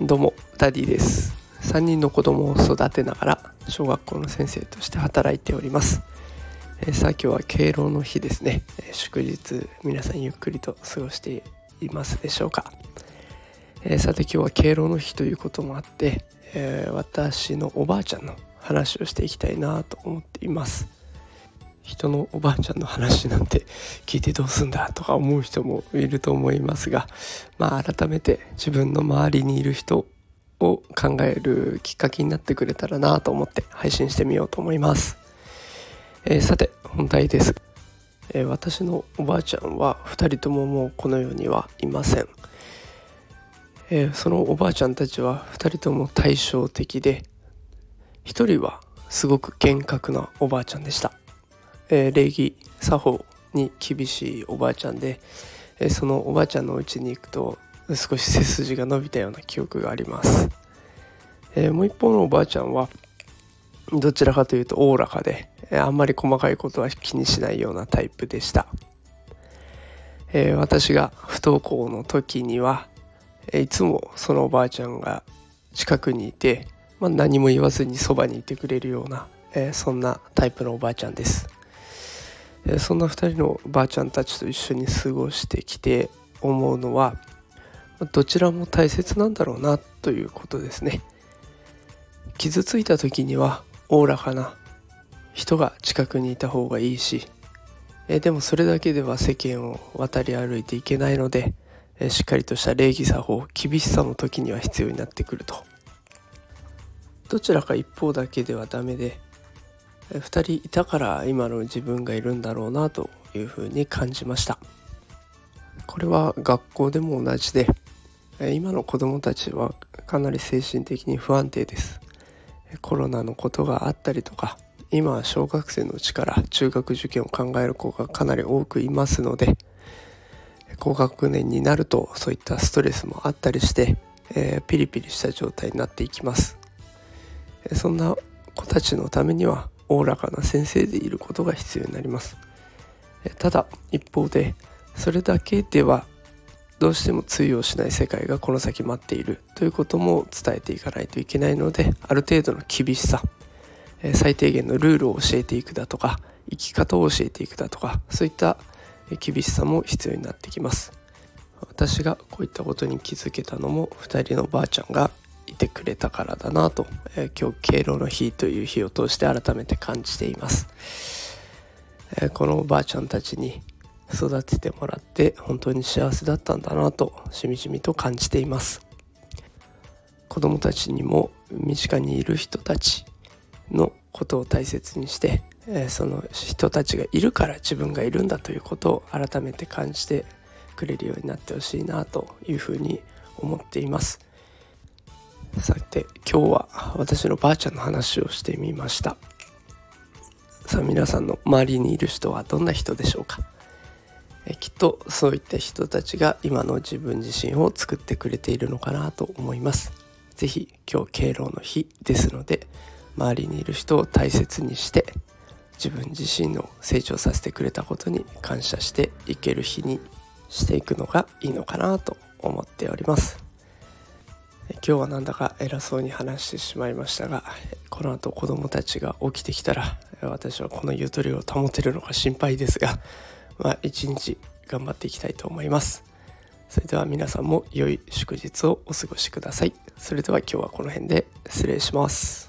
どうもダディです。3人の子供を育てながら小学校の先生として働いております、えー、さあ今日は敬老の日ですね、えー、祝日皆さんゆっくりと過ごしていますでしょうか、えー、さて今日は敬老の日ということもあって、え私のおばあちゃんの話をしていきたいなと思っています。人のおばあちゃんの話なんて聞いてどうすんだとか思う人もいると思いますがまあ改めて自分の周りにいる人を考えるきっかけになってくれたらなと思って配信してみようと思います、えー、さて本題です、えー、私のおばあちゃんは2人とももうこの世にはいません、えー、そのおばあちゃんたちは2人とも対照的で1人はすごく厳格なおばあちゃんでした。えー、礼儀作法に厳しいおばあちゃんで、えー、そのおばあちゃんの家に行くと少し背筋が伸びたような記憶があります、えー、もう一方のおばあちゃんはどちらかというとおおらかで、えあんまり細かいことは気にしないようなタイプでした、え私が不登校の時には、えいつもそのおばあちゃんが近くにいて、まあ、何も言わずにそばにいてくれるような、えそんなタイプのおばあちゃんです。えそんな2人のばあちゃんたちと一緒に過ごしてきて思うのはどちらも大切なんだろうなということですね。傷ついた時にはおおらかな人が近くにいた方がいいしえでもそれだけでは世間を渡り歩いていけないのでえしっかりとした礼儀作法厳しさの時には必要になってくると。どちらか一方だけではダメで2人いたから今の自分がいるんだろうなというふうに感じました。これは学校でも同じで今の子どもたちはかなり精神的に不安定です。コロナのことがあったりとか今は小学生のうちから中学受験を考える子がかなり多くいますので高学年になるとそういったストレスもあったりして、えー、ピリピリした状態になっていきます。そんな子たちのためにはおおらかな先生でいることが必要になります。ただ一方でそれだけではどうしても通用しない世界がこの先待っているということも伝えていかないといけないのである程度の厳しさ最低限のルールを教えていくだとか生き方を教えていくだとかそういった厳しさも必要になってきます。私がこういったことに気づけたのも2人のばあちゃんがいてくれたからだなと、えー、今日敬老の日という日を通して改めて感じています、えー、このおばあちゃんたちに育ててもらって本当に幸せだったんだなとしみじみと感じています。子供たちにも身近にいる人たちのことを大切にして、えー、その人たちがいるから自分がいるんだということを改めて感じてくれるようになってほしいなというふうに思っています。さて今日は私のばあちゃんの話をしてみました。さあ皆さんの周りにいる人はどんな人でしょうか？えきっとそういった人たちが今の自分自身を作ってくれているのかなと思います。是非今日敬老の日ですので周りにいる人を大切にして自分自身の成長させてくれたことに感謝していける日にしていくのがいいのかなと思っております。今日はなんだか偉そうに話してしまいましたがこの後子供たちが起きてきたら私はこのゆとりを保てるのか心配ですがまあ一日頑張っていきたいと思います。それでは皆さんも良い祝日をお過ごしください。それでは今日はこの辺で失礼します。